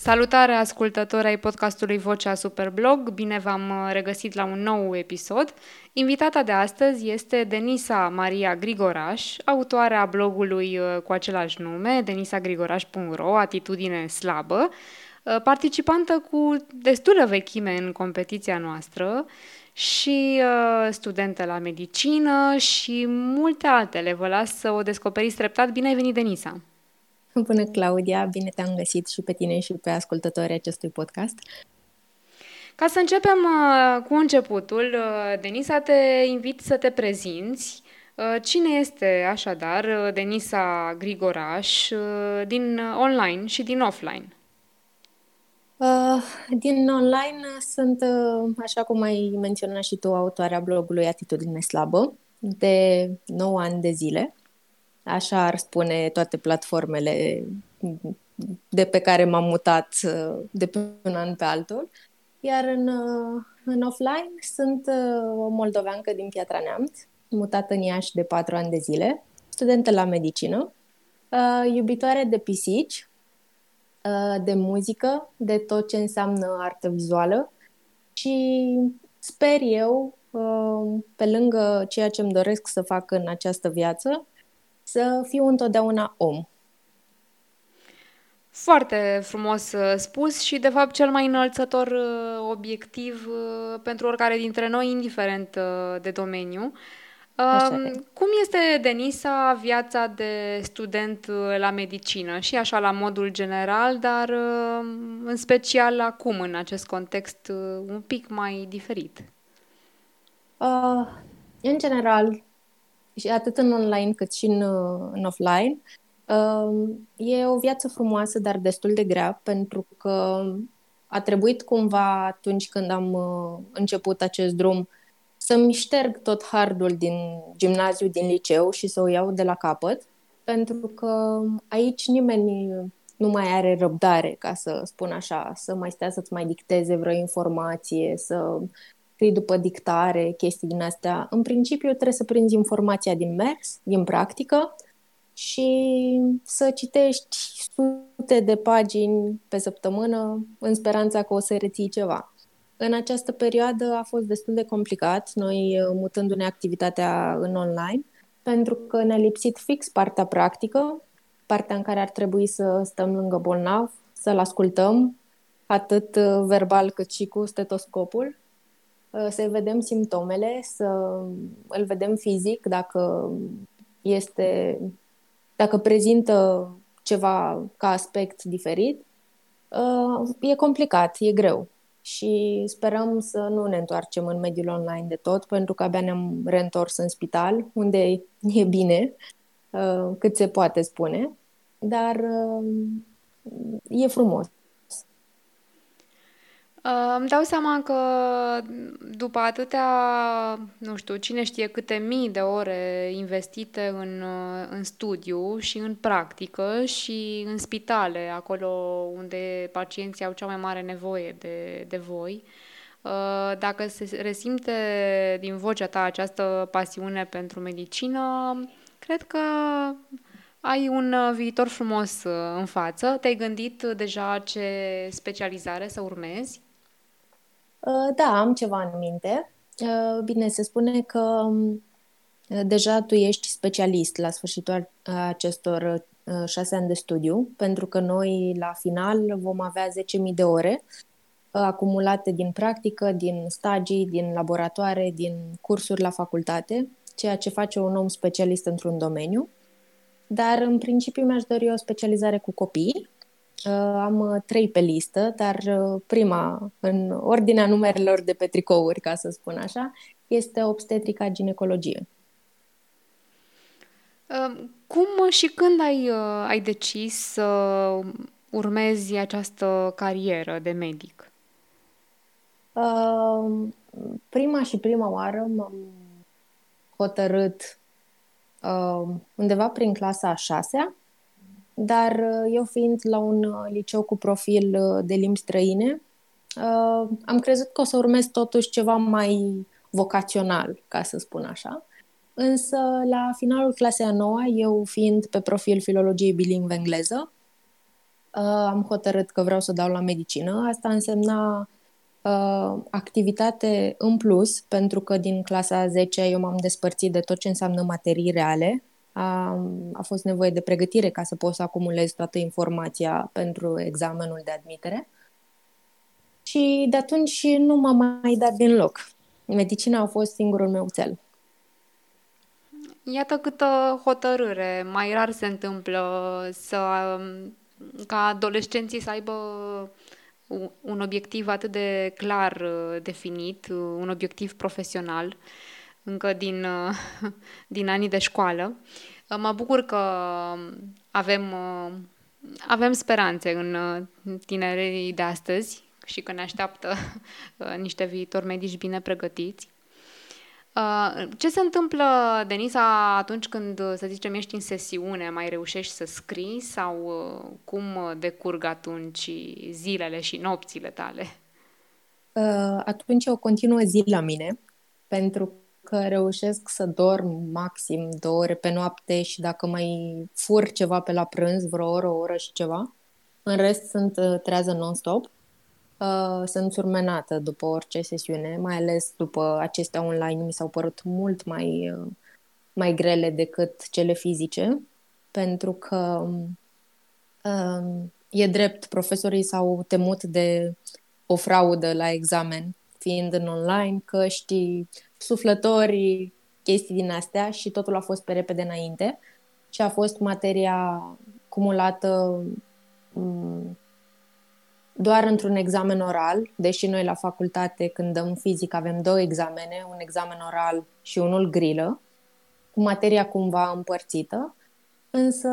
Salutare ascultători ai podcastului Vocea Superblog, bine v-am uh, regăsit la un nou episod. Invitata de astăzi este Denisa Maria Grigoraș, autoarea blogului uh, cu același nume, denisagrigoraș.ro, Atitudine slabă, uh, participantă cu destulă vechime în competiția noastră și studentă la medicină și multe altele. Vă las să o descoperiți treptat. Bine ai venit, Denisa! Bună, Claudia! Bine te-am găsit și pe tine și pe ascultătorii acestui podcast. Ca să începem uh, cu începutul, uh, Denisa, te invit să te prezinți. Uh, cine este așadar uh, Denisa Grigoraș uh, din online și din offline? Uh, din online sunt, uh, așa cum ai menționat și tu, autoarea blogului Atitudine Slabă, de 9 ani de zile. Așa ar spune toate platformele de pe care m-am mutat uh, de pe un an pe altul. Iar în, uh, în offline sunt uh, o moldoveancă din Piatra Neamț, mutată în Iași de patru ani de zile, studentă la medicină, iubitoare de pisici, de muzică, de tot ce înseamnă artă vizuală și sper eu, pe lângă ceea ce îmi doresc să fac în această viață, să fiu întotdeauna om. Foarte frumos uh, spus și, de fapt, cel mai înălțător uh, obiectiv uh, pentru oricare dintre noi, indiferent de domeniu. Așa Cum este, Denisa, viața de student la medicină și așa la modul general, dar în special acum, în acest context un pic mai diferit? Uh, în general, și atât în online cât și în, în offline. Um, e o viață frumoasă, dar destul de grea, pentru că a trebuit cumva atunci când am uh, început acest drum să-mi șterg tot hardul din gimnaziu, din liceu și să o iau de la capăt, pentru că aici nimeni nu mai are răbdare, ca să spun așa, să mai stea să-ți mai dicteze vreo informație, să scrii după dictare, chestii din astea. În principiu trebuie să prinzi informația din mers, din practică și să citești sute de pagini pe săptămână în speranța că o să reții ceva. În această perioadă a fost destul de complicat, noi uh, mutându-ne activitatea în online, pentru că ne-a lipsit fix partea practică, partea în care ar trebui să stăm lângă bolnav, să-l ascultăm, atât uh, verbal cât și cu stetoscopul Uh, să vedem simptomele, să îl vedem fizic dacă este, dacă prezintă ceva ca aspect diferit. Uh, e complicat, e greu și sperăm să nu ne întoarcem în mediul online de tot, pentru că abia ne-am reîntors în spital, unde e bine, uh, cât se poate spune, dar e frumos. Îmi dau seama că după atâtea, nu știu, cine știe câte mii de ore investite în, în studiu și în practică și în spitale, acolo unde pacienții au cea mai mare nevoie de, de voi, dacă se resimte din vocea ta această pasiune pentru medicină, cred că ai un viitor frumos în față. Te-ai gândit deja ce specializare să urmezi? Uh, da, am ceva în minte. Uh, bine, se spune că um, deja tu ești specialist la sfârșitul acestor uh, șase ani de studiu, pentru că noi la final vom avea 10.000 de ore acumulate din practică, din stagii, din laboratoare, din cursuri la facultate, ceea ce face un om specialist într-un domeniu. Dar, în principiu, mi-aș dori o specializare cu copii, Uh, am uh, trei pe listă, dar uh, prima, în ordinea numerelor de pe tricouri, ca să spun așa, este obstetrica ginecologie. Cum și când ai, ai decis să urmezi această carieră de medic? Prima și prima oară m-am hotărât undeva prin clasa a șasea, dar uh, eu fiind la un uh, liceu cu profil uh, de limbi străine, am crezut că o să urmez totuși ceva mai vocațional, ca să spun așa. Însă, la finalul clasei a noua, eu fiind pe profil filologie bilingvă engleză, am hotărât că vreau să dau la medicină. Asta însemna uh, activitate în plus, pentru că din clasa 10 eu m-am despărțit de tot ce înseamnă materii reale. A, a fost nevoie de pregătire ca să pot să acumulez toată informația pentru examenul de admitere. Și de atunci nu m-am mai dat din loc. Medicina a fost singurul meu cel. Iată câtă hotărâre. Mai rar se întâmplă să, ca adolescenții să aibă un obiectiv atât de clar uh, definit, uh, un obiectiv profesional, încă din, uh, din anii de școală. Mă bucur că avem, avem speranțe în tinerii de astăzi și că ne așteaptă niște viitori medici bine pregătiți. Uh, ce se întâmplă, Denisa, atunci când, să zicem, ești în sesiune, mai reușești să scrii sau uh, cum decurg atunci zilele și nopțile tale? Uh, atunci o continuă zi la mine, pentru că reușesc să dorm maxim două ore pe noapte și dacă mai fur ceva pe la prânz, vreo oră, o oră și ceva, în rest sunt trează non-stop. Uh, sunt surmenată după orice sesiune, mai ales după acestea online mi s-au părut mult mai, uh, mai grele decât cele fizice, pentru că uh, e drept, profesorii s-au temut de o fraudă la examen, fiind în online, căști, suflători, chestii din astea și totul a fost pe repede înainte. Și a fost materia cumulată um, doar într-un examen oral, deși noi la facultate când dăm fizică avem două examene, un examen oral și unul grilă, cu materia cumva împărțită, însă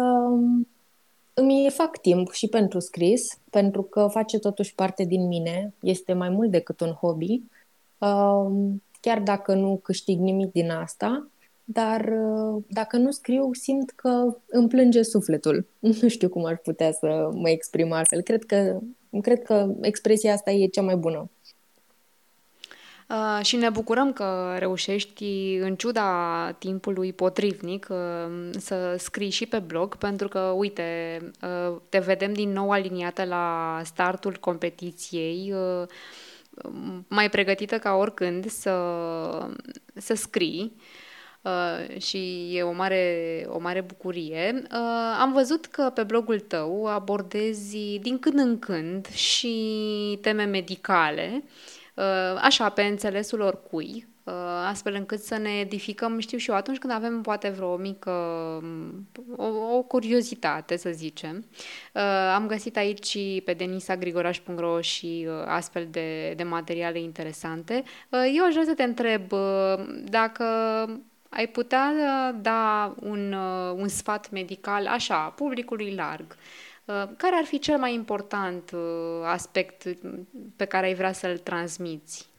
îmi fac timp și pentru scris, pentru că face totuși parte din mine, este mai mult decât un hobby, chiar dacă nu câștig nimic din asta, dar dacă nu scriu, simt că îmi plânge sufletul. Nu știu cum ar putea să mă exprim altfel. Cred că Cred că expresia asta e cea mai bună. Uh, și ne bucurăm că reușești, în ciuda timpului potrivnic, uh, să scrii și pe blog, pentru că, uite, uh, te vedem din nou aliniată la startul competiției, uh, mai pregătită ca oricând să, să scrii. Uh, Uh, și e o mare, o mare bucurie. Uh, am văzut că pe blogul tău abordezi din când în când și teme medicale, uh, așa, pe înțelesul oricui, uh, astfel încât să ne edificăm, știu și eu, atunci când avem poate vreo mică, o, o curiozitate, să zicem. Uh, am găsit aici pe denisagrigoraș.ro și uh, astfel de, de materiale interesante. Uh, eu aș vrea să te întreb uh, dacă ai putea uh, da un, uh, un sfat medical așa, publicului larg. Uh, care ar fi cel mai important aspect pe care ai vrea să-l transmiți?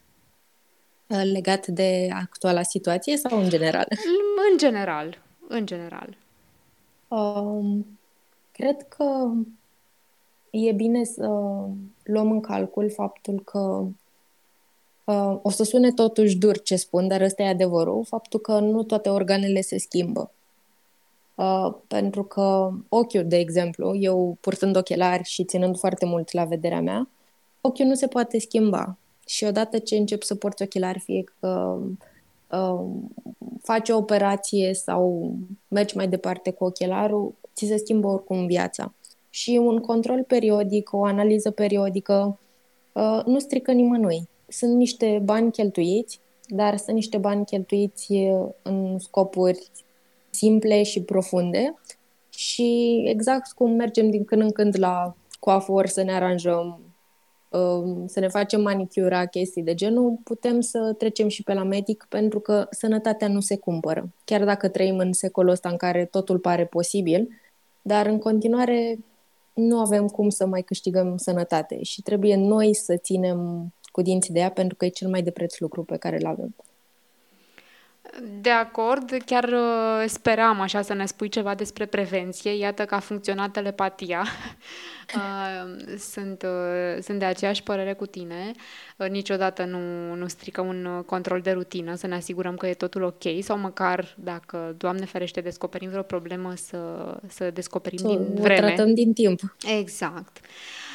Legat de actuala situație sau în general? În general. În general. Um, cred că e bine să luăm în calcul faptul că Uh, o să sune totuși dur ce spun, dar ăsta e adevărul, faptul că nu toate organele se schimbă. Uh, pentru că ochiul, de exemplu, eu purtând ochelari și ținând foarte mult la vederea mea, ochiul nu se poate schimba. Și odată ce încep să porți ochelari, fie că uh, faci o operație sau mergi mai departe cu ochelarul, ți se schimbă oricum viața. Și un control periodic, o analiză periodică, uh, nu strică nimănui sunt niște bani cheltuiți, dar sunt niște bani cheltuiți în scopuri simple și profunde și exact cum mergem din când în când la coafor să ne aranjăm, um, să ne facem manicura, chestii de genul, putem să trecem și pe la medic pentru că sănătatea nu se cumpără. Chiar dacă trăim în secolul ăsta în care totul pare posibil, dar în continuare nu avem cum să mai câștigăm sănătate și trebuie noi să ținem cu dinții de ea pentru că e cel mai de preț lucru pe care îl avem. De acord, chiar uh, speram așa să ne spui ceva despre prevenție. Iată că a funcționat telepatia. Uh, sunt, uh, sunt de aceeași părere cu tine. Niciodată nu, nu strică un control de rutină, să ne asigurăm că e totul ok sau măcar, dacă, Doamne ferește, descoperim vreo problemă, să, să descoperim să din vreme. tratăm din timp. Exact. Uh,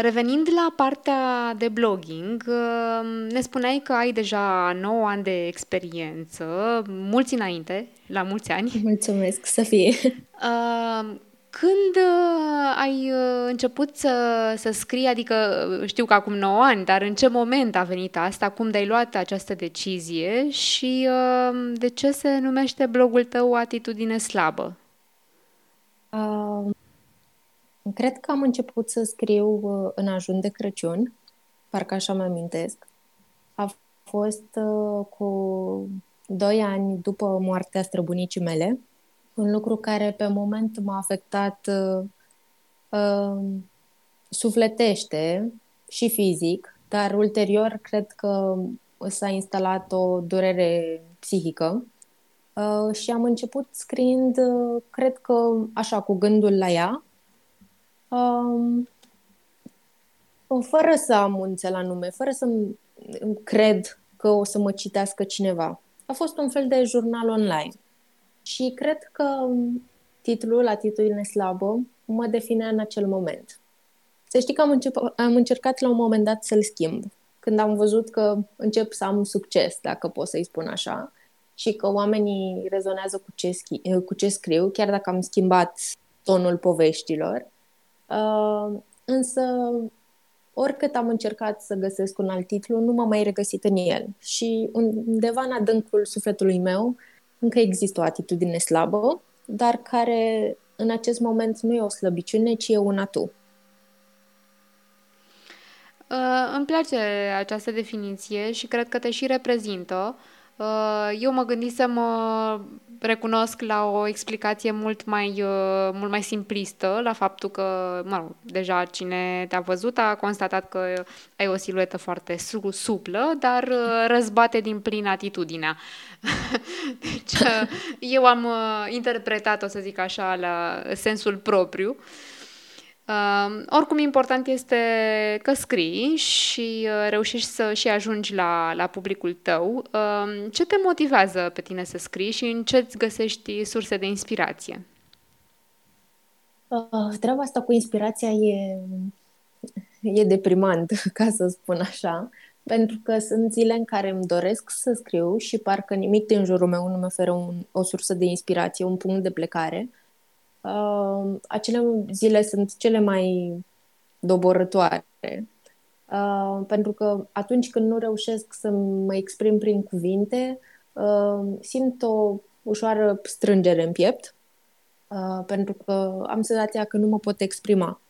revenind la partea de blogging, uh, ne spuneai că ai deja 9 ani de experiență, mulți înainte, la mulți ani. Mulțumesc, să fie. Uh, când uh, ai uh, început să, să scrii, adică știu că acum 9 ani, dar în ce moment a venit asta, cum de-ai luat această decizie și uh, de ce se numește blogul tău Atitudine Slabă? Uh, Cred că am început să scriu uh, în ajun de Crăciun, parcă așa mă amintesc. A fost uh, cu doi ani după moartea străbunicii mele, un lucru care pe moment m-a afectat uh, uh, sufletește și fizic, dar ulterior cred că s-a instalat o durere psihică uh, și am început scriind, uh, cred că așa, cu gândul la ea, um, fără să am un la nume, fără să cred că o să mă citească cineva. A fost un fel de jurnal online. Și cred că titlul, Atitudine slabă, mă definea în acel moment. Să știi că am, încep- am încercat la un moment dat să-l schimb. Când am văzut că încep să am succes, dacă pot să-i spun așa, și că oamenii rezonează cu ce, schi- cu ce scriu, chiar dacă am schimbat tonul poveștilor, Uh, însă, oricât am încercat să găsesc un alt titlu, nu m-am mai regăsit în el. Și undeva în adâncul sufletului meu încă există o atitudine slabă, dar care în acest moment nu e o slăbiciune, ci e un atu. Uh, îmi place această definiție și cred că te și reprezintă. Uh, eu mă gândisem uh, recunosc la o explicație mult mai, uh, mult mai simplistă, la faptul că, mă rog, deja cine te-a văzut a constatat că ai o siluetă foarte suplă, dar uh, răzbate din plin atitudinea. deci, uh, eu am interpretat, o să zic așa, la sensul propriu. Uh, oricum, important este că scrii și uh, reușești să și ajungi la, la publicul tău. Uh, ce te motivează pe tine să scrii și în ce îți găsești surse de inspirație? Uh, treaba asta cu inspirația e, e deprimant, ca să spun așa, pentru că sunt zile în care îmi doresc să scriu și parcă nimic din jurul meu nu mi oferă un, o sursă de inspirație, un punct de plecare. Uh, uh, acele zile sunt cele mai doborătoare. Uh, pentru că atunci când nu reușesc să mă exprim prin cuvinte, uh, simt o ușoară strângere în piept, uh, pentru că am senzația că nu mă pot exprima.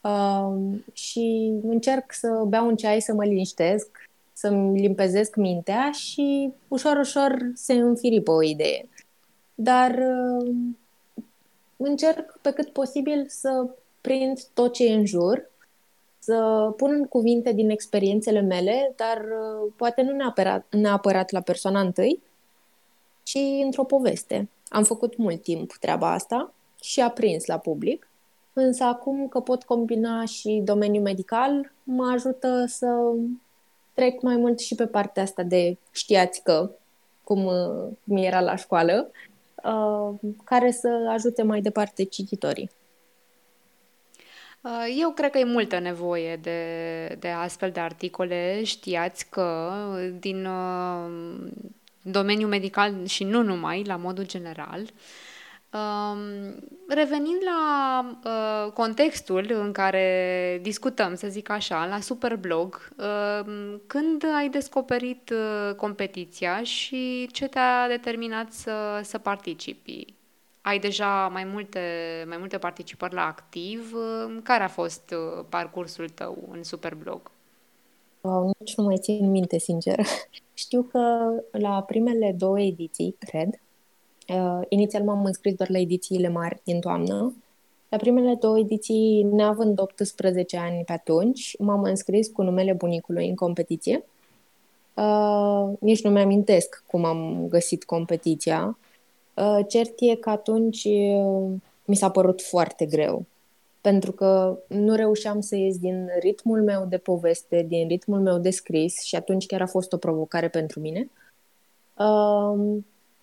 Uh, și încerc să beau un ceai, să mă liniștesc, să-mi limpezesc mintea și ușor, ușor se înfiripă o idee. Dar uh, încerc pe cât posibil să prind tot ce e în jur, să pun în cuvinte din experiențele mele, dar uh, poate nu neapărat, neapărat la persoana întâi, ci într-o poveste. Am făcut mult timp treaba asta și a prins la public, însă acum că pot combina și domeniul medical, mă ajută să trec mai mult și pe partea asta de știați că, cum, uh, cum era la școală, Uh, care să ajute mai departe cititorii. Uh, eu cred că e multă nevoie de, de astfel de articole. Știați că din uh, domeniul medical și nu numai, la modul general, uh, Um, revenind la uh, contextul în care discutăm, să zic așa, la Superblog, uh, când ai descoperit uh, competiția și ce te-a determinat să, să participi? Ai deja mai multe, mai multe participări la activ. Uh, care a fost uh, parcursul tău în Superblog? Wow, nici nu mai țin minte, sincer. Știu că la primele două ediții, cred, Uh, inițial m-am înscris doar la edițiile mari din toamnă. La primele două ediții, neavând 18 ani pe atunci, m-am înscris cu numele bunicului în competiție. Uh, nici nu mi-amintesc cum am găsit competiția. Uh, cert e că atunci uh, mi s-a părut foarte greu, pentru că nu reușeam să ies din ritmul meu de poveste, din ritmul meu de scris și atunci chiar a fost o provocare pentru mine. Uh,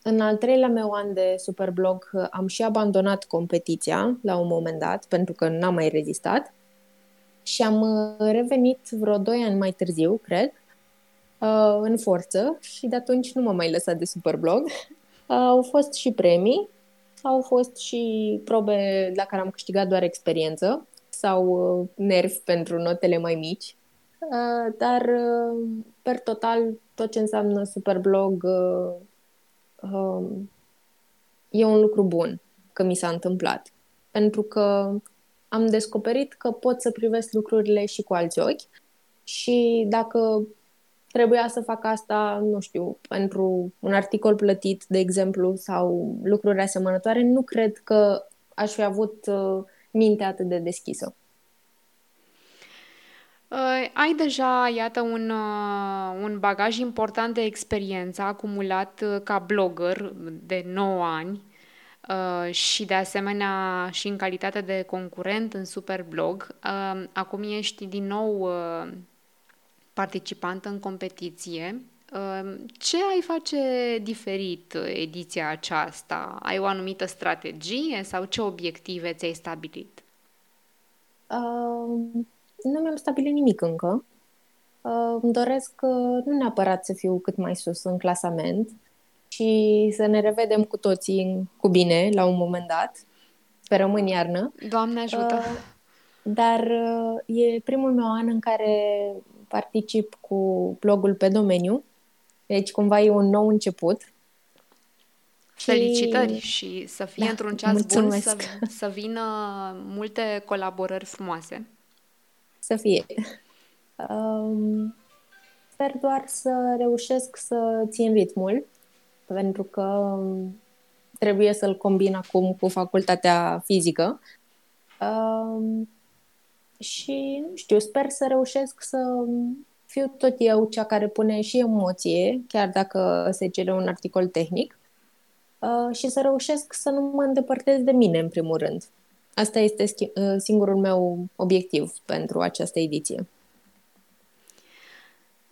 în al treilea meu an de Superblog uh, am și abandonat competiția la un moment dat, pentru că n-am mai rezistat. Și am uh, revenit vreo 2 ani mai târziu, cred, uh, în forță și de atunci nu m-am mai lăsat de Superblog. Au fost și premii, au fost și probe la care am câștigat doar experiență sau nervi pentru notele mai mici. Dar, per total, tot ce înseamnă Superblog um, e un lucru bun că mi s-a întâmplat. Pentru că am descoperit că pot să privesc lucrurile și cu alți ochi și dacă trebuia să fac asta, nu știu, pentru un articol plătit, de exemplu, sau lucruri asemănătoare, nu cred că aș fi avut uh, mintea atât de deschisă. Uh, ai deja, iată, un, uh, un bagaj important de experiență acumulat uh, ca blogger de 9 ani uh, și de asemenea și în calitate de concurent în Superblog. Uh, acum ești din nou uh, participant în competiție. Uh, ce ai face diferit ediția aceasta? Ai o anumită strategie sau ce obiective ți-ai stabilit? Uh nu mi-am stabilit nimic încă. Uh, îmi doresc uh, nu neapărat să fiu cât mai sus în clasament și să ne revedem cu toții cu bine la un moment dat. Sperăm în iarnă. Doamne ajută! Uh, dar uh, e primul meu an în care particip cu blogul pe domeniu. Deci cumva e un nou început. Felicitări și să fie da, într-un ceas mulțumesc. bun, să, să vină multe colaborări frumoase să fie. Um, sper doar să reușesc să țin ritmul, pentru că trebuie să-l combin acum cu facultatea fizică. Um, și, nu știu, sper să reușesc să fiu tot eu cea care pune și emoție, chiar dacă se cere un articol tehnic, uh, și să reușesc să nu mă îndepărtez de mine, în primul rând. Asta este uh, singurul meu obiectiv pentru această ediție.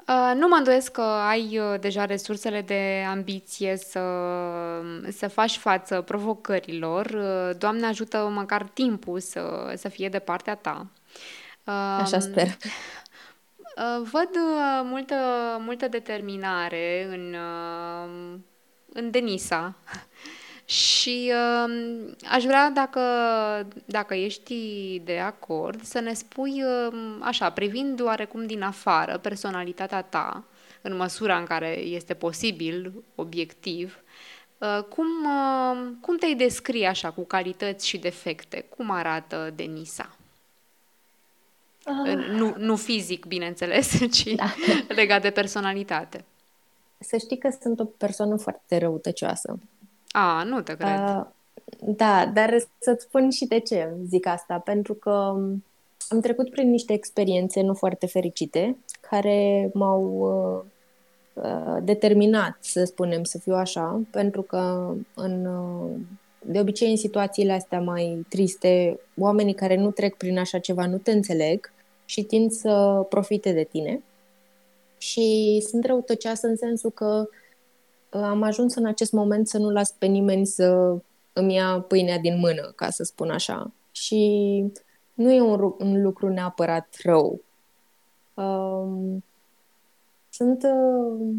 Uh, nu mă îndoiesc că ai uh, deja resursele de ambiție să, să faci față provocărilor. Uh, Doamne ajută măcar timpul să, să fie de partea ta. Uh, Așa sper. Uh, văd uh, multă, multă determinare în, în Denisa. Și uh, aș vrea, dacă, dacă ești de acord, să ne spui, uh, așa, privind oarecum din afară personalitatea ta, în măsura în care este posibil, obiectiv, uh, cum, uh, cum te-ai descrie așa, cu calități și defecte? Cum arată Denisa? Uh. Nu, nu fizic, bineînțeles, ci da. legat de personalitate. Să știi că sunt o persoană foarte răutăcioasă. A, nu te cred. Uh, da, dar să-ți spun și de ce zic asta. Pentru că am trecut prin niște experiențe nu foarte fericite, care m-au uh, uh, determinat, să spunem, să fiu așa, pentru că în, uh, de obicei în situațiile astea mai triste, oamenii care nu trec prin așa ceva nu te înțeleg și tind să profite de tine. Și sunt răutăcioasă în sensul că uh, am ajuns în acest moment să nu las pe nimeni să îmi ia pâinea din mână, ca să spun așa. Și nu e un, un lucru neapărat rău. Um, sunt uh,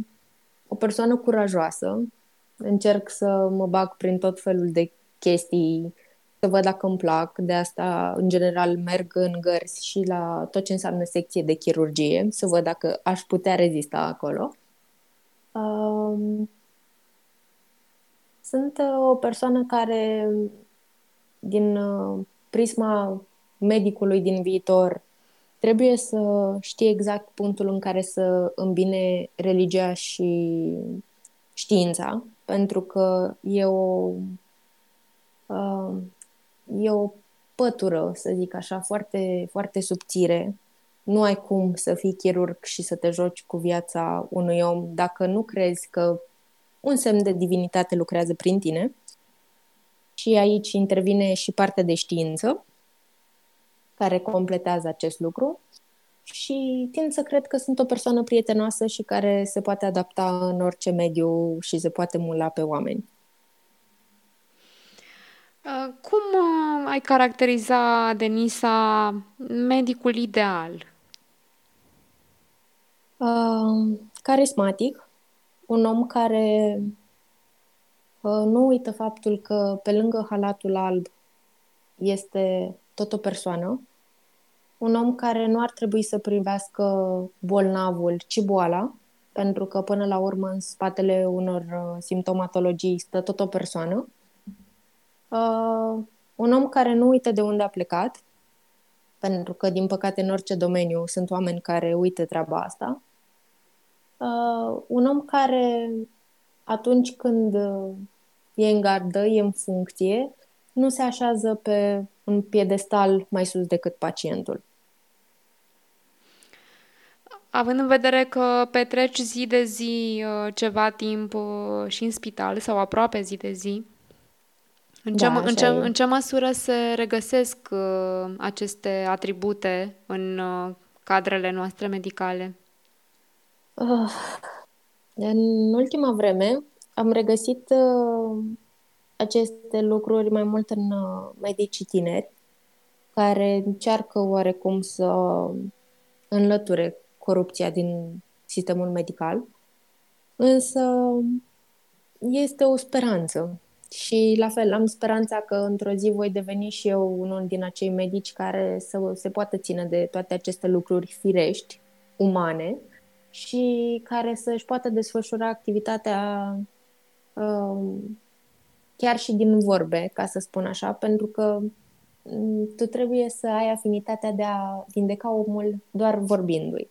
o persoană curajoasă. Încerc să mă bag prin tot felul de chestii, să văd dacă îmi plac. De asta, în general, merg în gărzi și la tot ce înseamnă secție de chirurgie, să văd dacă aș putea rezista acolo. Um, sunt uh, o persoană care, din uh, prisma medicului din viitor, trebuie să știe exact punctul în care să îmbine religia și știința, pentru că e o, uh, e o pătură, să zic așa, foarte, foarte subțire. Nu ai cum să fii chirurg și să te joci cu viața unui om dacă nu crezi că un semn de divinitate lucrează prin tine. Și aici intervine și partea de știință, care completează acest lucru. Și tind să cred că sunt o persoană prietenoasă și care se poate adapta în orice mediu și se poate mula pe oameni. Uh, cum uh, ai caracteriza, Denisa, medicul ideal? Uh, carismatic, un om care uh, nu uită faptul că pe lângă halatul alb este tot o persoană, un om care nu ar trebui să privească bolnavul, ci boala, pentru că până la urmă în spatele unor uh, simptomatologii stă tot o persoană. Uh, un om care nu uită de unde a plecat, pentru că, din păcate, în orice domeniu sunt oameni care uită treaba asta. Uh, un om care, atunci când uh, e în gardă, e în funcție, nu se așează pe un piedestal mai sus decât pacientul. Având în vedere că petreci zi de zi uh, ceva timp uh, și în spital sau aproape zi de zi, în ce, da, în, ce, în ce măsură se regăsesc uh, aceste atribute în uh, cadrele noastre medicale? Uh, în ultima vreme am regăsit uh, aceste lucruri mai mult în uh, medicii tineri, care încearcă oarecum să înlăture corupția din sistemul medical, însă este o speranță. Și la fel, am speranța că într-o zi voi deveni și eu unul din acei medici care să se poată ține de toate aceste lucruri firești, umane, și care să-și poată desfășura activitatea um, chiar și din vorbe, ca să spun așa, pentru că mm, tu trebuie să ai afinitatea de a vindeca omul doar vorbindu-i.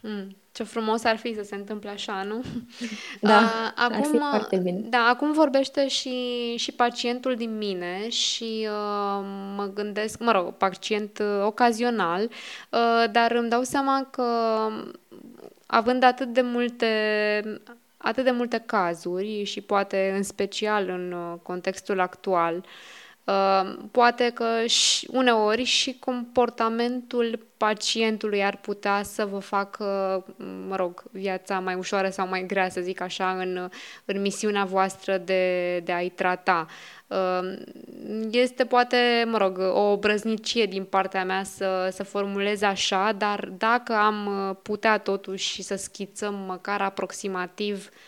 Hmm, ce frumos ar fi să se întâmple așa, nu? Da, uh, acum, ar fi foarte bine. Da, acum vorbește și, și pacientul din mine și uh, mă gândesc, mă rog, pacient uh, ocazional, uh, dar îmi dau seama că având atât de multe atât de multe cazuri și poate în special în uh, contextul actual, uh, Uh, poate că și uneori și comportamentul pacientului ar putea să vă facă, mă rog, viața mai ușoară sau mai grea, să zic așa, în, în misiunea voastră de, de a-i trata. Uh, este poate, mă rog, o obrăznicie din partea mea să, să formulez așa, dar dacă am putea totuși să schițăm măcar aproximativ uh,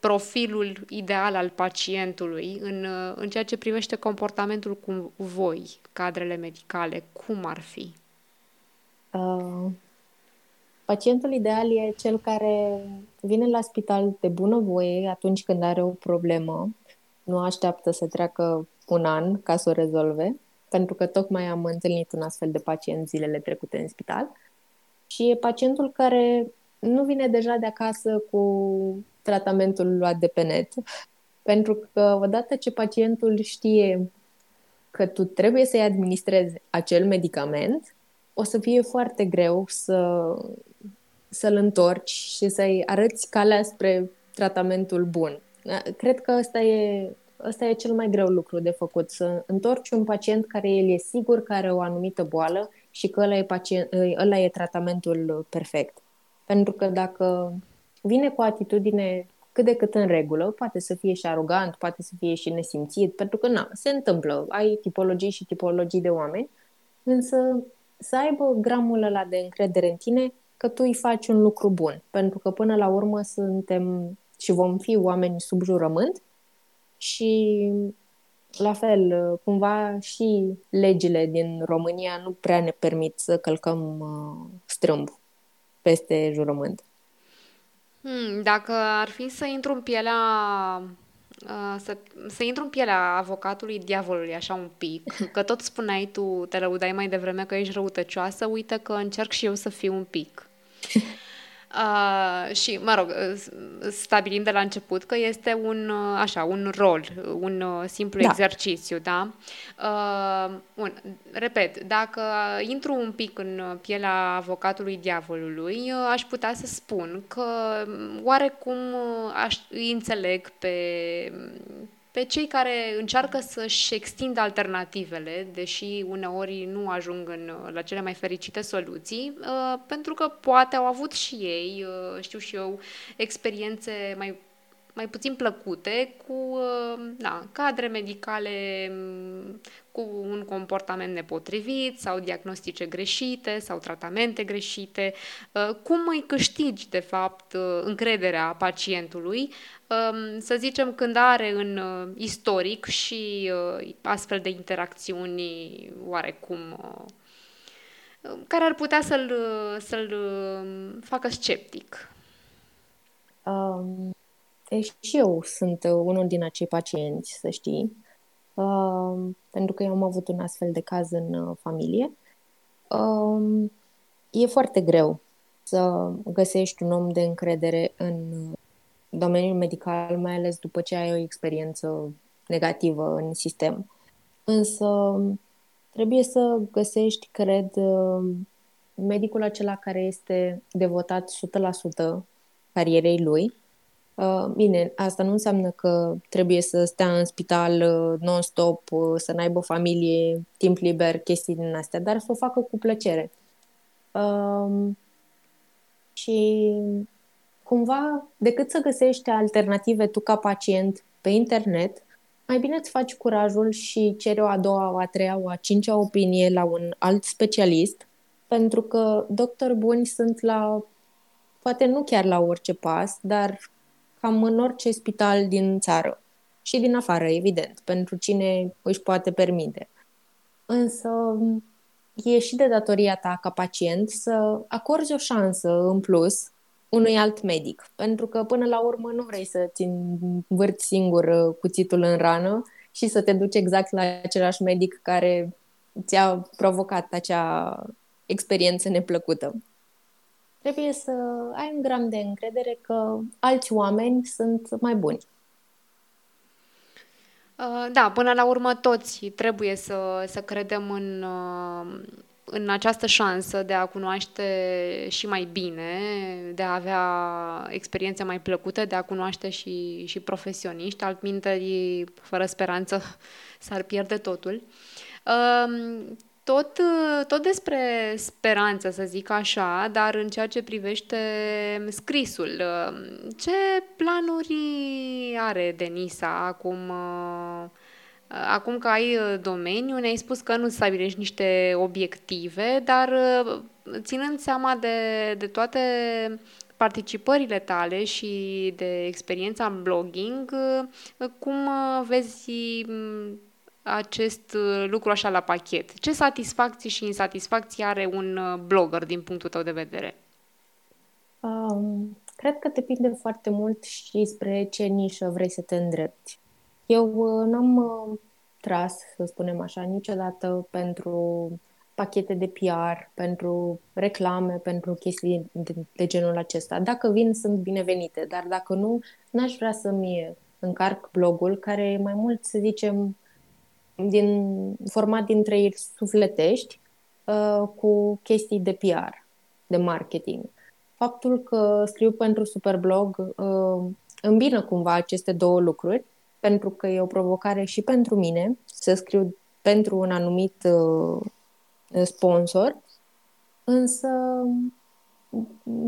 profilul ideal al pacientului în, uh, în ceea ce privește comportamentul cu voi, cadrele medicale, cum ar fi? Uh, pacientul ideal e cel care vine la spital de bunăvoie atunci când are o problemă, nu așteaptă să treacă un an ca să o rezolve, pentru că tocmai am întâlnit un astfel de pacient zilele trecute în spital. Și e pacientul care nu vine deja de acasă cu tratamentul luat de pe net. Pentru că odată ce pacientul știe că tu trebuie să-i administrezi acel medicament, o să fie foarte greu să, să-l întorci și să-i arăți calea spre tratamentul bun. Cred că ăsta e, ăsta e cel mai greu lucru de făcut, să întorci un pacient care el e sigur că are o anumită boală și că ăla e, pacient, ăla e tratamentul perfect. Pentru că dacă vine cu o atitudine cât de cât în regulă, poate să fie și arogant, poate să fie și nesimțit, pentru că na, se întâmplă, ai tipologii și tipologii de oameni, însă să aibă gramul ăla de încredere în tine că tu îi faci un lucru bun, pentru că până la urmă suntem și vom fi oameni sub jurământ și la fel, cumva și legile din România nu prea ne permit să călcăm uh, strâmb peste jurământ. Hmm, dacă ar fi să intru în pielea Uh, să, să intru în pielea avocatului diavolului așa un pic, că tot spuneai tu, te lăudai mai devreme că ești răutăcioasă, uite că încerc și eu să fiu un pic. Uh, și, mă rog, stabilim de la început că este un, așa, un rol, un simplu da. exercițiu, da? Uh, bun, repet, dacă intru un pic în pielea avocatului diavolului, uh, aș putea să spun că oarecum aș, îi înțeleg pe pe cei care încearcă să-și extindă alternativele, deși uneori nu ajung în, la cele mai fericite soluții, uh, pentru că poate au avut și ei, uh, știu și eu, experiențe mai mai puțin plăcute, cu da, cadre medicale mm, cu un comportament nepotrivit sau diagnostice greșite sau tratamente greșite. Cum îi câștigi, de fapt, încrederea pacientului să zicem, când are în uh, istoric și uh, astfel de interacțiuni oarecum uh, care ar putea să-l, să-l facă sceptic. Um, e, și eu sunt unul din acei pacienți, să știi, um, pentru că eu am avut un astfel de caz în familie. Um, e foarte greu să găsești un om de încredere în domeniul medical, mai ales după ce ai o experiență negativă în sistem. Însă trebuie să găsești, cred, medicul acela care este devotat 100% carierei lui. Uh, bine, asta nu înseamnă că trebuie să stea în spital uh, non-stop, uh, să n-aibă familie, timp liber, chestii din astea, dar să o facă cu plăcere. Și cumva, decât să găsești alternative tu ca pacient pe internet, mai bine îți faci curajul și ceri o a doua, o a treia, o a cincea opinie la un alt specialist, pentru că doctori buni sunt la, poate nu chiar la orice pas, dar cam în orice spital din țară și din afară, evident, pentru cine își poate permite. Însă e și de datoria ta ca pacient să acorzi o șansă în plus unui alt medic. Pentru că până la urmă nu vrei să ți învârți singur uh, cuțitul în rană și să te duci exact la același medic care ți-a provocat acea experiență neplăcută. Trebuie să ai un gram de încredere că alți oameni sunt mai buni. Uh, da, până la urmă toți trebuie să, să credem în, uh, în această șansă de a cunoaște și mai bine, de a avea experiențe mai plăcute, de a cunoaște și, și profesioniști, altminteri, fără speranță, s-ar pierde totul. Tot, tot despre speranță, să zic așa, dar în ceea ce privește scrisul, ce planuri are Denisa acum Acum că ai uh, domeniu, ne-ai spus că nu stabilești niște obiective, dar uh, ținând seama de, de toate participările tale și de experiența în blogging, uh, cum vezi mm, acest lucru așa la pachet? Ce satisfacții și insatisfacții are un blogger din punctul tău de vedere? Um, cred că depinde foarte mult și spre ce nișă vrei să te îndrepti. Eu uh, n-am uh, tras, să spunem așa, niciodată pentru pachete de PR, pentru reclame, pentru chestii de, de genul acesta. Dacă vin, sunt binevenite, dar dacă nu, n-aș vrea să-mi încarc blogul, care e mai mult, să zicem, din, format din trei sufletești, uh, cu chestii de PR, de marketing. Faptul că scriu pentru Superblog uh, îmbină cumva aceste două lucruri pentru că e o provocare și pentru mine să scriu pentru un anumit uh, sponsor, însă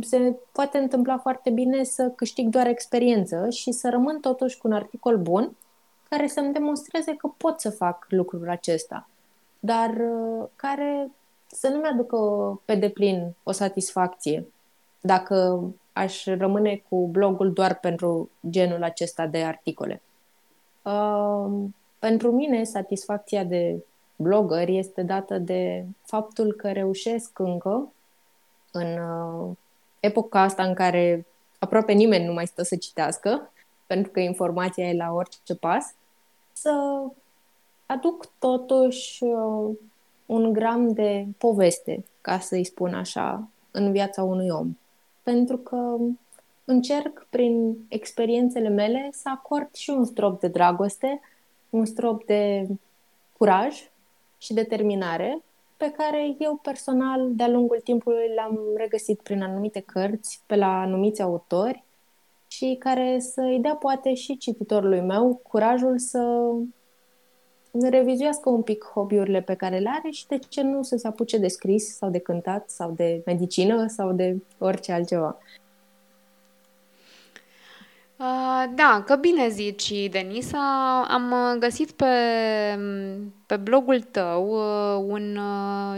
se poate întâmpla foarte bine să câștig doar experiență și să rămân totuși cu un articol bun care să-mi demonstreze că pot să fac lucrul acesta, dar uh, care să nu-mi aducă pe deplin o satisfacție dacă aș rămâne cu blogul doar pentru genul acesta de articole. Uh, pentru mine, satisfacția de blogger este dată de faptul că reușesc încă, în uh, epoca asta în care aproape nimeni nu mai stă să citească, pentru că informația e la orice pas, să aduc totuși uh, un gram de poveste, ca să-i spun așa, în viața unui om. pentru că încerc prin experiențele mele să acord și un strop de dragoste, un strop de curaj și determinare pe care eu personal de-a lungul timpului l-am regăsit prin anumite cărți, pe la anumiți autori și care să îi dea poate și cititorului meu curajul să revizuiască un pic hobby-urile pe care le are și de ce nu să se apuce de scris sau de cântat sau de medicină sau de orice altceva. Uh, da, că bine zici, Denisa. Am uh, găsit pe, pe blogul tău uh, un,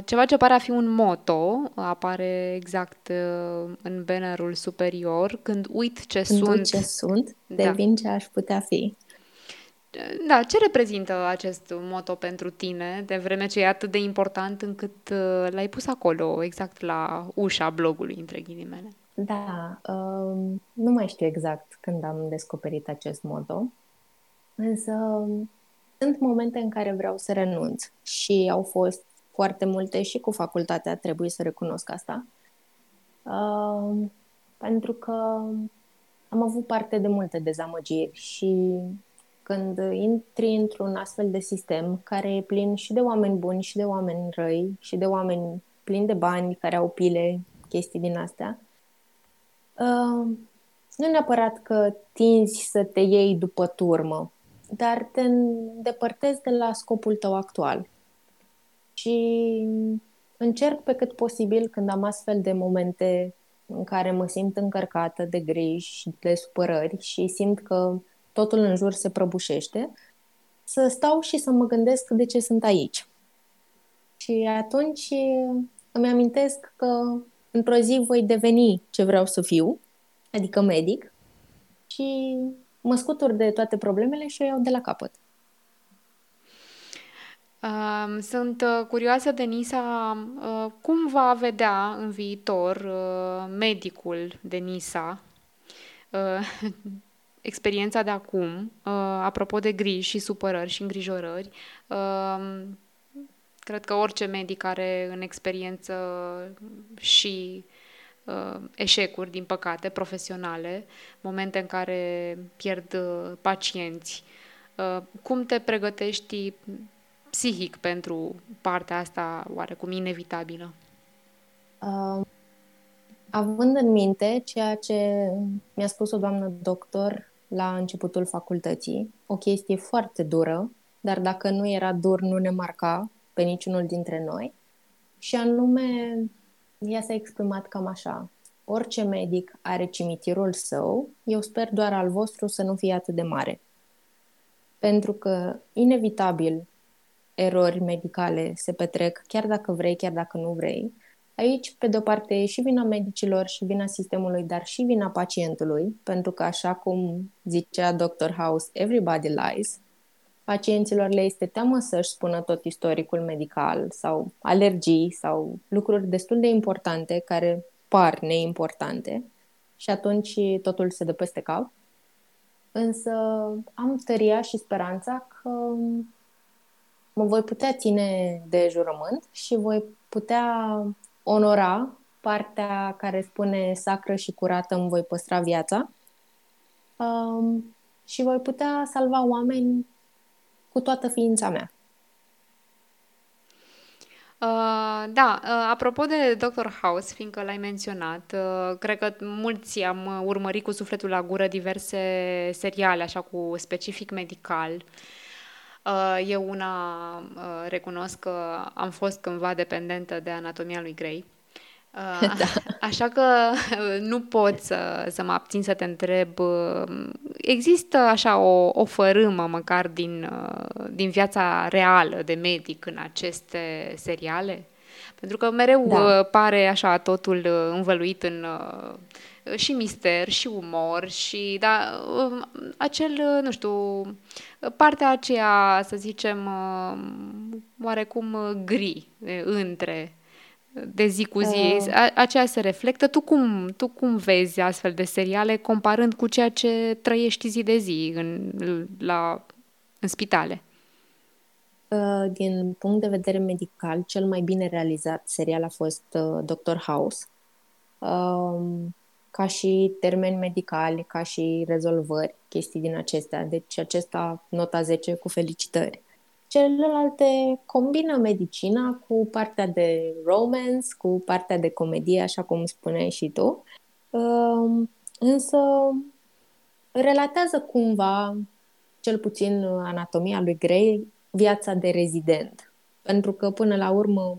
ceva ce pare a fi un moto, apare exact în bannerul superior, când uit ce când sunt. ce sunt, da. devin da. ce aș putea fi. Da, ce reprezintă acest moto pentru tine, de vreme ce e atât de important încât l-ai pus acolo, exact la ușa blogului, între ghilimele? Da, um, nu mai știu exact când am descoperit acest moto, însă sunt momente în care vreau să renunț și au fost foarte multe și cu facultatea, trebuie să recunosc asta. Uh, pentru că am avut parte de multe dezamăgiri și când intri într-un astfel de sistem care e plin și de oameni buni și de oameni răi și de oameni plini de bani care au pile, chestii din astea, uh, nu neapărat că tinzi să te iei după turmă, dar te îndepărtezi de la scopul tău actual. Și încerc pe cât posibil când am astfel de momente în care mă simt încărcată de griji și de supărări și simt că totul în jur se prăbușește, să stau și să mă gândesc de ce sunt aici. Și atunci îmi amintesc că într-o zi voi deveni ce vreau să fiu adică medic, și mă scutur de toate problemele și o iau de la capăt. Sunt uh, curioasă, Denisa, uh, cum va vedea în viitor uh, medicul Denisa experiența de acum, apropo de griji și supărări și îngrijorări. Cred că orice medic are în experiență și uh, eșecuri, din păcate, profesionale, momente în care pierd uh, pacienți. Uh, cum te pregătești psihic pentru partea asta oarecum inevitabilă? Uh, având în minte ceea ce mi-a spus o doamnă doctor la începutul facultății, o chestie foarte dură, dar dacă nu era dur, nu ne marca pe niciunul dintre noi, și anume ea s-a exprimat cam așa. Orice medic are cimitirul său, eu sper doar al vostru să nu fie atât de mare. Pentru că, inevitabil, erori medicale se petrec, chiar dacă vrei, chiar dacă nu vrei. Aici, pe de-o parte, e și vina medicilor și vina sistemului, dar și vina pacientului, pentru că, așa cum zicea Dr. House, everybody lies, pacienților le este teamă să-și spună tot istoricul medical sau alergii sau lucruri destul de importante care par neimportante și atunci totul se dă peste cap. Însă am tăria și speranța că mă voi putea ține de jurământ și voi putea onora partea care spune sacră și curată îmi voi păstra viața um, și voi putea salva oameni cu toată ființa mea. Uh, da, uh, apropo de Dr. House, fiindcă l-ai menționat, uh, cred că mulți am urmărit cu sufletul la gură diverse seriale, așa cu specific medical. Uh, eu una uh, recunosc că am fost cândva dependentă de anatomia lui Grey. Uh, da. Așa că uh, nu pot să, să mă abțin să te întreb. Uh, există așa o, o fărâmă măcar din, din viața reală de medic în aceste seriale? Pentru că mereu da. pare așa totul învăluit în și mister, și umor, și da, acel, nu știu, partea aceea, să zicem, oarecum gri între de zi cu zi, uh. aceea se reflectă. Tu cum, tu cum vezi astfel de seriale comparând cu ceea ce trăiești zi de zi în, la, în spitale? Uh, din punct de vedere medical, cel mai bine realizat serial a fost uh, Doctor House. Uh, ca și termeni medicali, ca și rezolvări, chestii din acestea. Deci acesta, nota 10, cu felicitări. Celelalte combină medicina cu partea de romance, cu partea de comedie, așa cum spuneai și tu. Um, însă relatează cumva, cel puțin anatomia lui Grey, viața de rezident. Pentru că, până la urmă,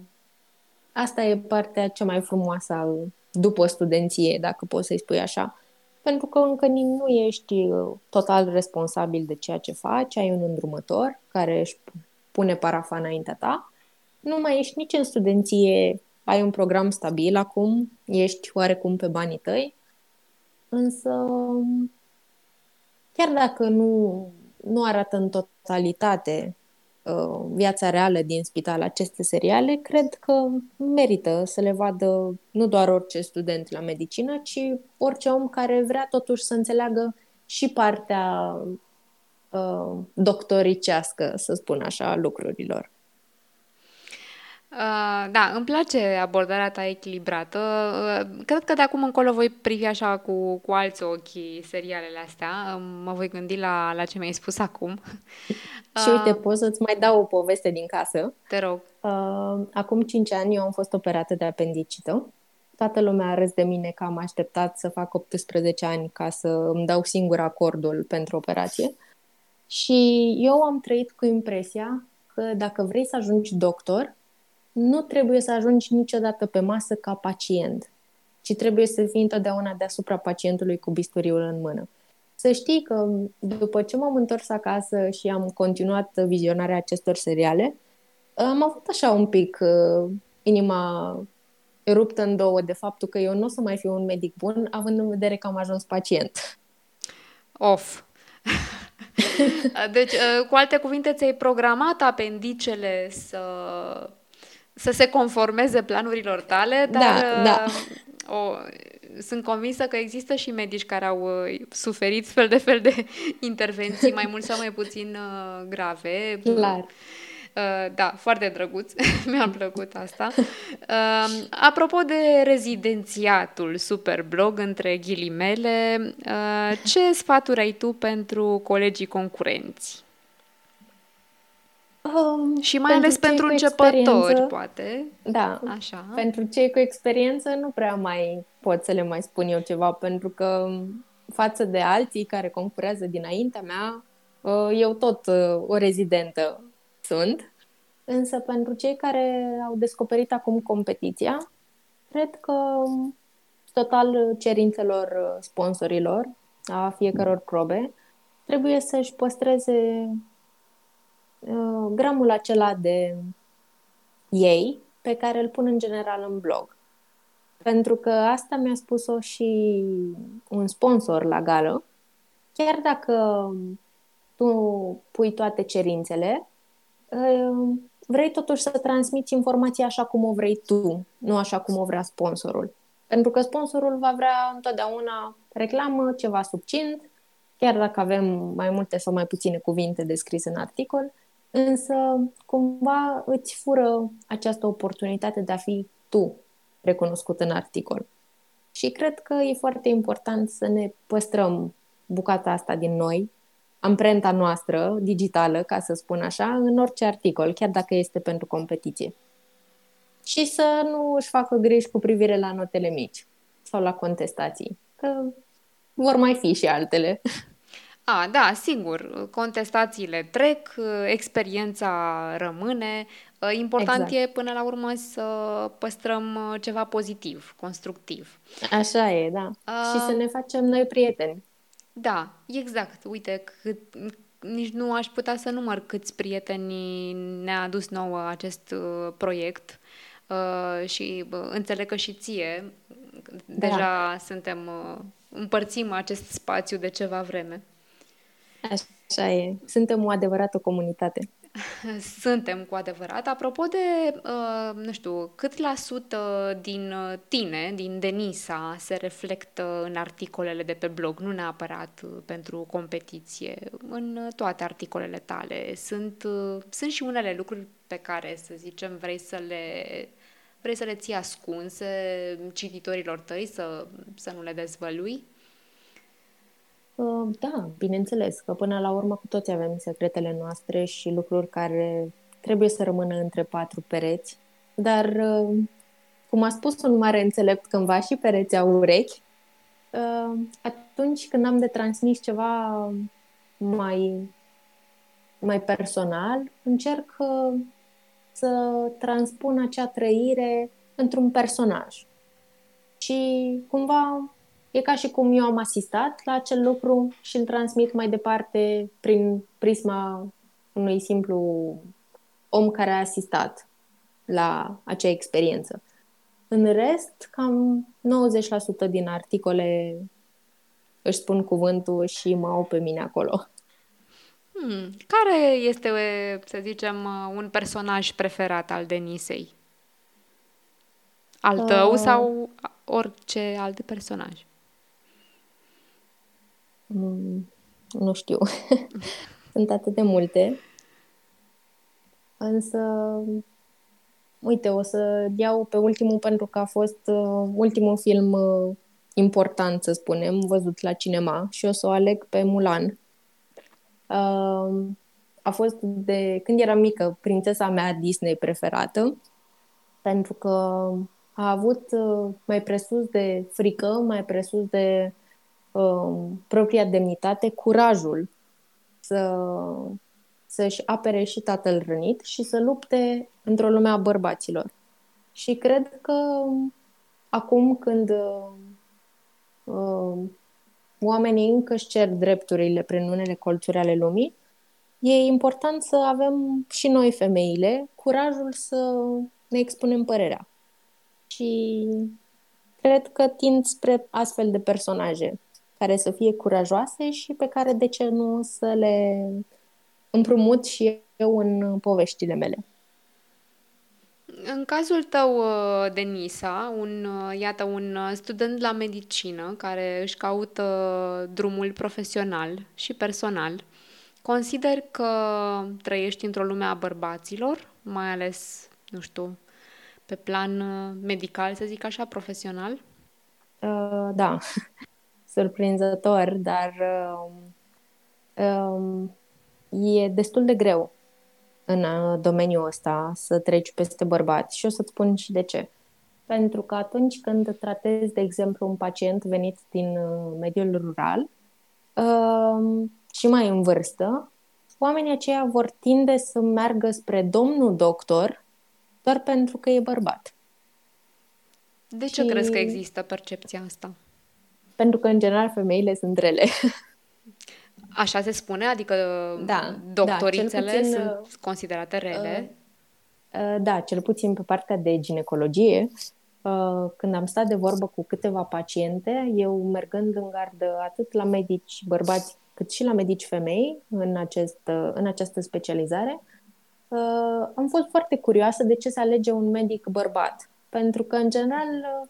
asta e partea cea mai frumoasă după studenție, dacă poți să-i spui așa. Pentru că încă nu ești uh, total responsabil de ceea ce faci, ai un îndrumător care își pune parafa înaintea ta. Nu mai ești nici în studenție, ai un program stabil acum, ești oarecum pe banii tăi, însă chiar dacă nu, nu arată în totalitate uh, viața reală din spital aceste seriale, cred că merită să le vadă nu doar orice student la medicină, ci orice om care vrea totuși să înțeleagă și partea uh, doctoricească, să spun așa, lucrurilor. Uh, da, îmi place abordarea ta echilibrată. Uh, cred că de acum încolo voi privi așa cu, cu alți ochi serialele astea. Uh, mă voi gândi la, la ce mi-ai spus acum. Și uite, pot să-ți mai dau o poveste din casă. Te rog. Uh, acum 5 ani eu am fost operată de apendicită. Toată lumea a râs de mine că am așteptat să fac 18 ani ca să îmi dau singur acordul pentru operație. Și eu am trăit cu impresia că dacă vrei să ajungi doctor, nu trebuie să ajungi niciodată pe masă ca pacient, ci trebuie să fii întotdeauna deasupra pacientului cu bisturiul în mână. Să știi că după ce m-am întors acasă și am continuat vizionarea acestor seriale, am avut așa un pic uh, inima ruptă în două de faptul că eu nu o să mai fiu un medic bun, având în vedere că am ajuns pacient. Of. deci, uh, cu alte cuvinte, ți-ai programat apendicele să să se conformeze planurilor tale, dar da, da. Uh, o, sunt convinsă că există și medici care au uh, suferit fel de fel de intervenții, mai mult sau mai puțin uh, grave. Clar. Da, foarte drăguț. Mi-a plăcut asta. Apropo de rezidențiatul Superblog, între ghilimele, ce sfaturi ai tu pentru colegii concurenți? Um, și mai pentru ales pentru începători, poate. Da. Așa. Pentru cei cu experiență nu prea mai pot să le mai spun eu ceva, pentru că față de alții care concurează dinaintea mea, uh, eu tot uh, o rezidentă sunt. Însă pentru cei care au descoperit acum competiția, cred că total cerințelor sponsorilor a fiecăror probe, trebuie să-și păstreze Uh, gramul acela de ei pe care îl pun în general în blog. Pentru că asta mi-a spus-o și un sponsor la gală. Chiar dacă tu pui toate cerințele, uh, vrei totuși să transmiți informația așa cum o vrei tu, nu așa cum o vrea sponsorul. Pentru că sponsorul va vrea întotdeauna reclamă, ceva subțint, chiar dacă avem mai multe sau mai puține cuvinte descrise în articol, însă cumva îți fură această oportunitate de a fi tu recunoscut în articol. Și cred că e foarte important să ne păstrăm bucata asta din noi, amprenta noastră digitală, ca să spun așa, în orice articol, chiar dacă este pentru competiție. Și să nu își facă griji cu privire la notele mici sau la contestații, că vor mai fi și altele. A, da, sigur, contestațiile trec, experiența rămâne. Important exact. e până la urmă să păstrăm ceva pozitiv, constructiv. Așa e, da. A... Și să ne facem noi prieteni. Da, exact. Uite, cât, nici nu aș putea să număr câți prieteni ne-a adus nouă acest uh, proiect uh, și uh, înțeleg că și ție da. deja suntem, uh, împărțim acest spațiu de ceva vreme. Așa e. Suntem o adevărată comunitate. Suntem cu adevărat. Apropo de, uh, nu știu, cât la sută din uh, tine, din Denisa, se reflectă în articolele de pe blog, nu neapărat uh, pentru competiție, în toate articolele tale. Sunt, sunt și unele lucruri pe care, să zicem, vrei să le Vrei să le ții ascunse cititorilor tăi, să, să nu le dezvălui? Uh, da, bineînțeles, că până la urmă cu toți avem secretele noastre și lucruri care trebuie să rămână între patru pereți, dar, uh, cum a spus un mare înțelept cândva și pereții au urechi, uh, atunci când am de transmis ceva mai, mai personal, încerc să transpun acea trăire într-un personaj. Și cumva e ca și cum eu am asistat la acel lucru și îl transmit mai departe prin prisma unui simplu om care a asistat la acea experiență. În rest, cam 90% din articole își spun cuvântul și mă au pe mine acolo. Hmm. Care este, să zicem, un personaj preferat al Denisei? Al tău uh... sau orice alt personaj? Mm, nu știu. Sunt atât de multe. Însă, uite, o să iau pe ultimul pentru că a fost uh, ultimul film uh, important, să spunem, văzut la cinema și o să o aleg pe Mulan. Uh, a fost de când eram mică prințesa mea Disney preferată, pentru că a avut uh, mai presus de frică, mai presus de uh, propria demnitate, curajul să, să-și apere și tatăl rănit și să lupte într-o lume a bărbaților. Și cred că acum când uh, oamenii încă își cer drepturile prin unele colțuri ale lumii, e important să avem și noi, femeile, curajul să ne expunem părerea. Și cred că tind spre astfel de personaje care să fie curajoase și pe care, de ce nu, să le împrumut și eu în poveștile mele. În cazul tău, uh, Denisa, un, uh, iată, un uh, student la medicină care își caută drumul profesional și personal, consider că trăiești într-o lume a bărbaților, mai ales, nu știu, pe plan medical, să zic așa, profesional? Uh, da, surprinzător, dar uh, um, e destul de greu în uh, domeniul ăsta să treci peste bărbați și o să-ți spun și de ce. Pentru că atunci când tratezi, de exemplu, un pacient venit din uh, mediul rural um, și mai în vârstă, oamenii aceia vor tinde să meargă spre domnul doctor doar pentru că e bărbat. De ce și... crezi că există percepția asta? Pentru că, în general, femeile sunt rele. Așa se spune? Adică da, doctorițele da, puțin, sunt uh, considerate rele? Uh, uh, da, cel puțin pe partea de ginecologie. Uh, când am stat de vorbă cu câteva paciente, eu mergând în gardă atât la medici bărbați cât și la medici femei în, acest, uh, în această specializare, uh, am fost foarte curioasă de ce se alege un medic bărbat. Pentru că, în general, uh,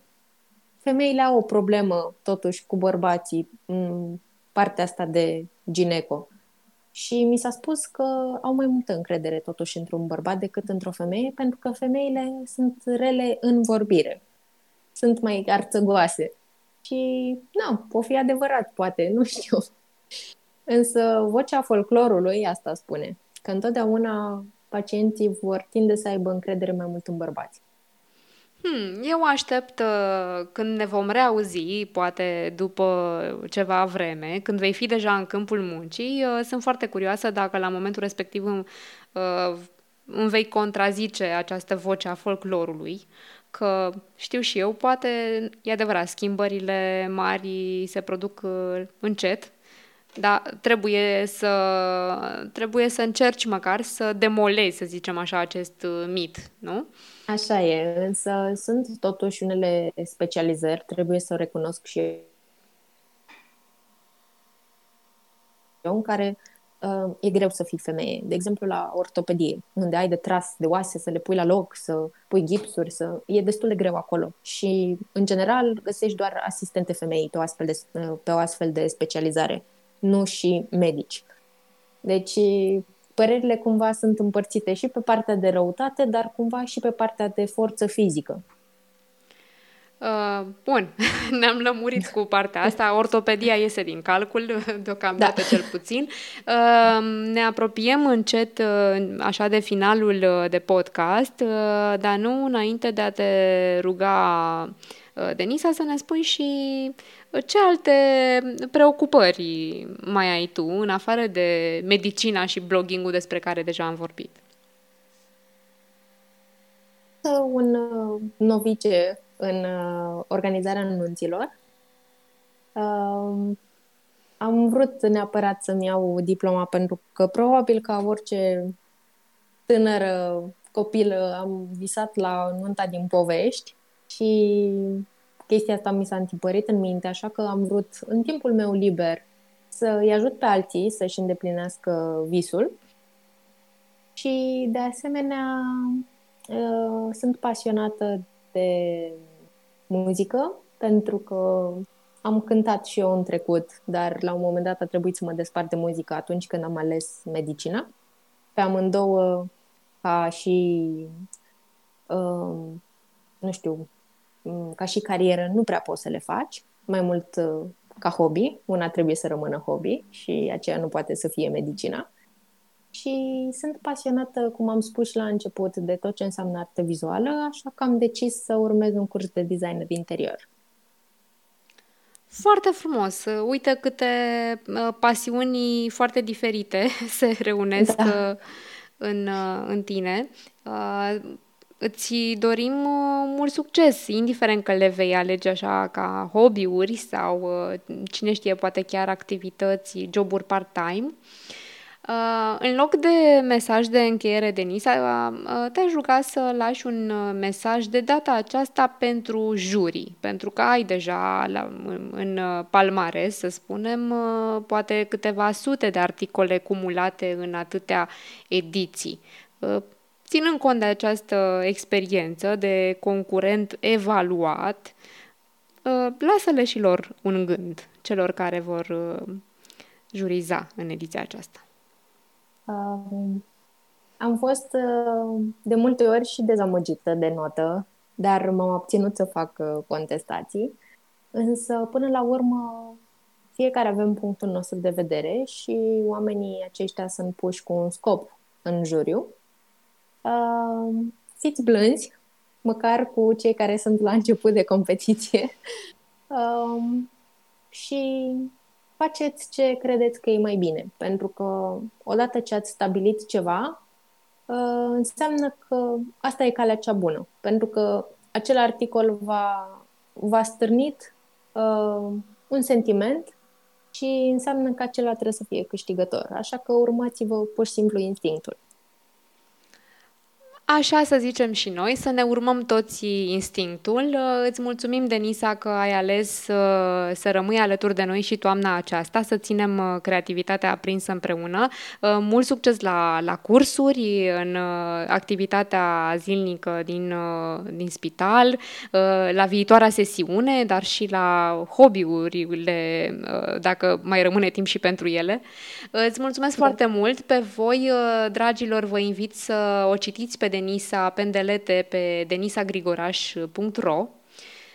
femeile au o problemă, totuși, cu bărbații în partea asta de gineco. Și mi s-a spus că au mai multă încredere, totuși, într-un bărbat decât într-o femeie, pentru că femeile sunt rele în vorbire. Sunt mai arțăgoase. Și, nu, o fi adevărat, poate, nu știu. Însă vocea folclorului asta spune, că întotdeauna pacienții vor tinde să aibă încredere mai mult în bărbați. Hmm, eu aștept uh, când ne vom reauzi, poate după ceva vreme, când vei fi deja în câmpul muncii. Uh, sunt foarte curioasă dacă la momentul respectiv îmi, uh, îmi vei contrazice această voce a folclorului, că știu și eu, poate, e adevărat, schimbările mari se produc uh, încet, da, trebuie să, trebuie să încerci măcar să demolezi, să zicem așa, acest uh, mit, nu? Așa e, însă sunt totuși unele specializări, trebuie să o recunosc și eu, în care uh, e greu să fii femeie. De exemplu, la ortopedie, unde ai de tras de oase, să le pui la loc, să pui gipsuri, să... e destul de greu acolo. Și, în general, găsești doar asistente femei pe o astfel de, uh, pe o astfel de specializare nu și medici. Deci, părerile cumva sunt împărțite și pe partea de răutate, dar cumva și pe partea de forță fizică. Uh, bun, ne-am lămurit cu partea asta. Ortopedia iese din calcul, deocamdată da. cel puțin. Uh, ne apropiem încet, uh, așa, de finalul uh, de podcast, uh, dar nu înainte de a te ruga, uh, Denisa, să ne spui și ce alte preocupări mai ai tu, în afară de medicina și blogging-ul despre care deja am vorbit? Un novice în uh, organizarea nunților. Uh, am vrut neapărat să-mi iau diploma pentru că probabil ca orice tânără copilă am visat la nunta din povești și chestia asta mi s-a întipărit în minte, așa că am vrut în timpul meu liber să-i ajut pe alții să-și îndeplinească visul și de asemenea uh, sunt pasionată de muzică, pentru că am cântat și eu în trecut, dar la un moment dat a trebuit să mă despart de muzică atunci când am ales medicina. Pe amândouă, ca și, uh, nu știu, mm, ca și carieră, nu prea poți să le faci, mai mult uh, ca hobby. Una trebuie să rămână hobby și aceea nu poate să fie medicina. Și sunt pasionată, cum am spus și la început, de tot ce înseamnă artă vizuală, așa că am decis să urmez un curs de design de interior. Foarte frumos! Uite câte uh, pasiuni foarte diferite se reunesc da. Uh, în, uh, în tine. Îți dorim mult succes, indiferent că le vei alege așa ca hobby-uri sau, cine știe, poate chiar activități, joburi part-time. Uh, în loc de mesaj de încheiere, Denisa, uh, te-aș ruga să lași un uh, mesaj de data aceasta pentru juri, pentru că ai deja la, în, în palmares, să spunem, uh, poate câteva sute de articole cumulate în atâtea ediții. Uh, ținând cont de această experiență de concurent evaluat, uh, lasă-le și lor un gând, celor care vor uh, juriza în ediția aceasta. Um, am fost uh, de multe ori și dezamăgită de notă, dar m-am obținut să fac uh, contestații. Însă, până la urmă, fiecare avem punctul nostru de vedere și oamenii aceștia sunt puși cu un scop în juriu. Uh, fiți blânzi, măcar cu cei care sunt la început de competiție. Uh, și faceți ce credeți că e mai bine. Pentru că odată ce ați stabilit ceva, uh, înseamnă că asta e calea cea bună. Pentru că acel articol va, va stârnit uh, un sentiment și înseamnă că acela trebuie să fie câștigător. Așa că urmați-vă pur și simplu instinctul. Așa să zicem și noi, să ne urmăm toți instinctul. Uh, îți mulțumim, Denisa, că ai ales uh, să rămâi alături de noi și toamna aceasta, să ținem uh, creativitatea aprinsă împreună. Mult succes la, la cursuri, în activitatea zilnică din, din spital, la viitoarea sesiune, dar și la hobby-urile, dacă mai rămâne timp și pentru ele. Îți mulțumesc da. foarte mult. Pe voi, dragilor, vă invit să o citiți pe Denisa Denisa Pendelete pe denisagrigoraș.ro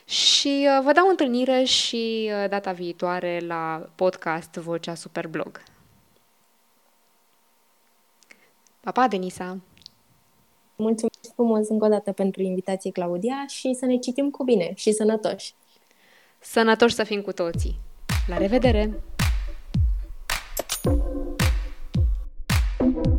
și uh, vă dau întâlnire și uh, data viitoare la podcast Vocea Superblog. Pa, pa, Denisa! Mulțumesc frumos încă o dată pentru invitație, Claudia, și să ne citim cu bine și sănătoși! Sănătoși să fim cu toții! La revedere! thank you